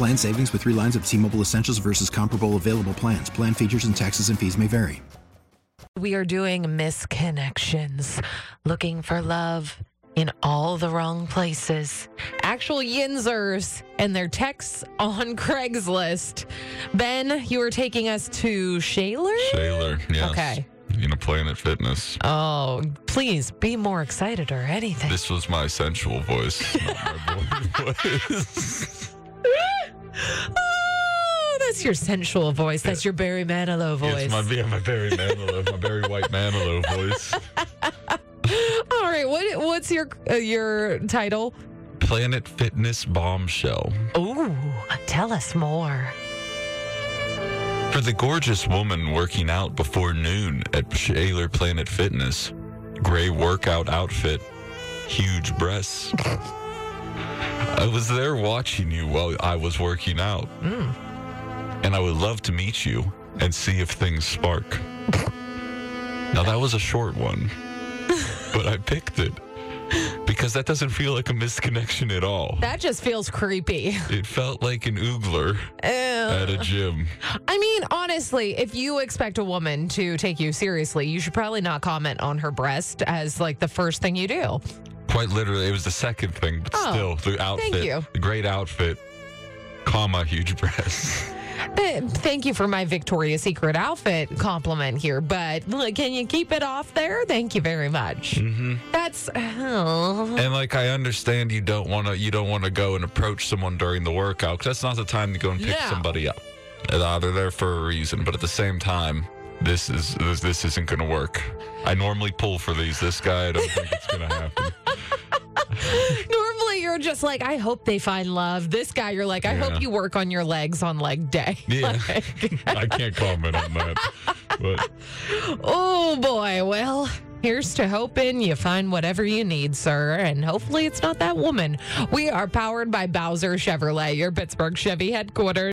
Plan savings with three lines of T Mobile Essentials versus comparable available plans. Plan features and taxes and fees may vary. We are doing misconnections, looking for love in all the wrong places. Actual Yinzers and their texts on Craigslist. Ben, you are taking us to Shaler? Shaler, yes. Okay. You know, Planet Fitness. Oh, please be more excited or anything. This was my sensual voice, not my boy voice. that's your sensual voice. That's your Barry Manilow voice. It's my, yeah, my Barry Manilow, my Barry White Manilow voice. All right, what what's your uh, your title? Planet Fitness Bombshell. Ooh, tell us more. For the gorgeous woman working out before noon at Shaler Planet Fitness, gray workout outfit, huge breasts. I was there watching you while I was working out. And I would love to meet you and see if things spark. now, that was a short one, but I picked it because that doesn't feel like a misconnection at all. That just feels creepy. It felt like an oogler at a gym. I mean, honestly, if you expect a woman to take you seriously, you should probably not comment on her breast as like the first thing you do. Quite literally, it was the second thing, but Oh, still, the outfit, you. the great outfit, comma, huge breasts. Thank you for my Victoria's Secret outfit compliment here, but look, can you keep it off there? Thank you very much. hmm That's oh. And like, I understand you don't want to, you don't want to go and approach someone during the workout because that's not the time to go and pick No. somebody up. Uh, They're there for a reason, but at the same time, this is this, this isn't going to work. I normally pull for these. This guy, I don't think it's going to happen. You're just like, I hope they find love. This guy, you're like, I Yeah. hope you work on your legs on leg day. Yeah. Like- I can't comment on that. But oh boy. Well, here's to hoping you find whatever you need, sir. And hopefully it's not that woman. We are powered by Bowser Chevrolet, your Pittsburgh Chevy headquarters.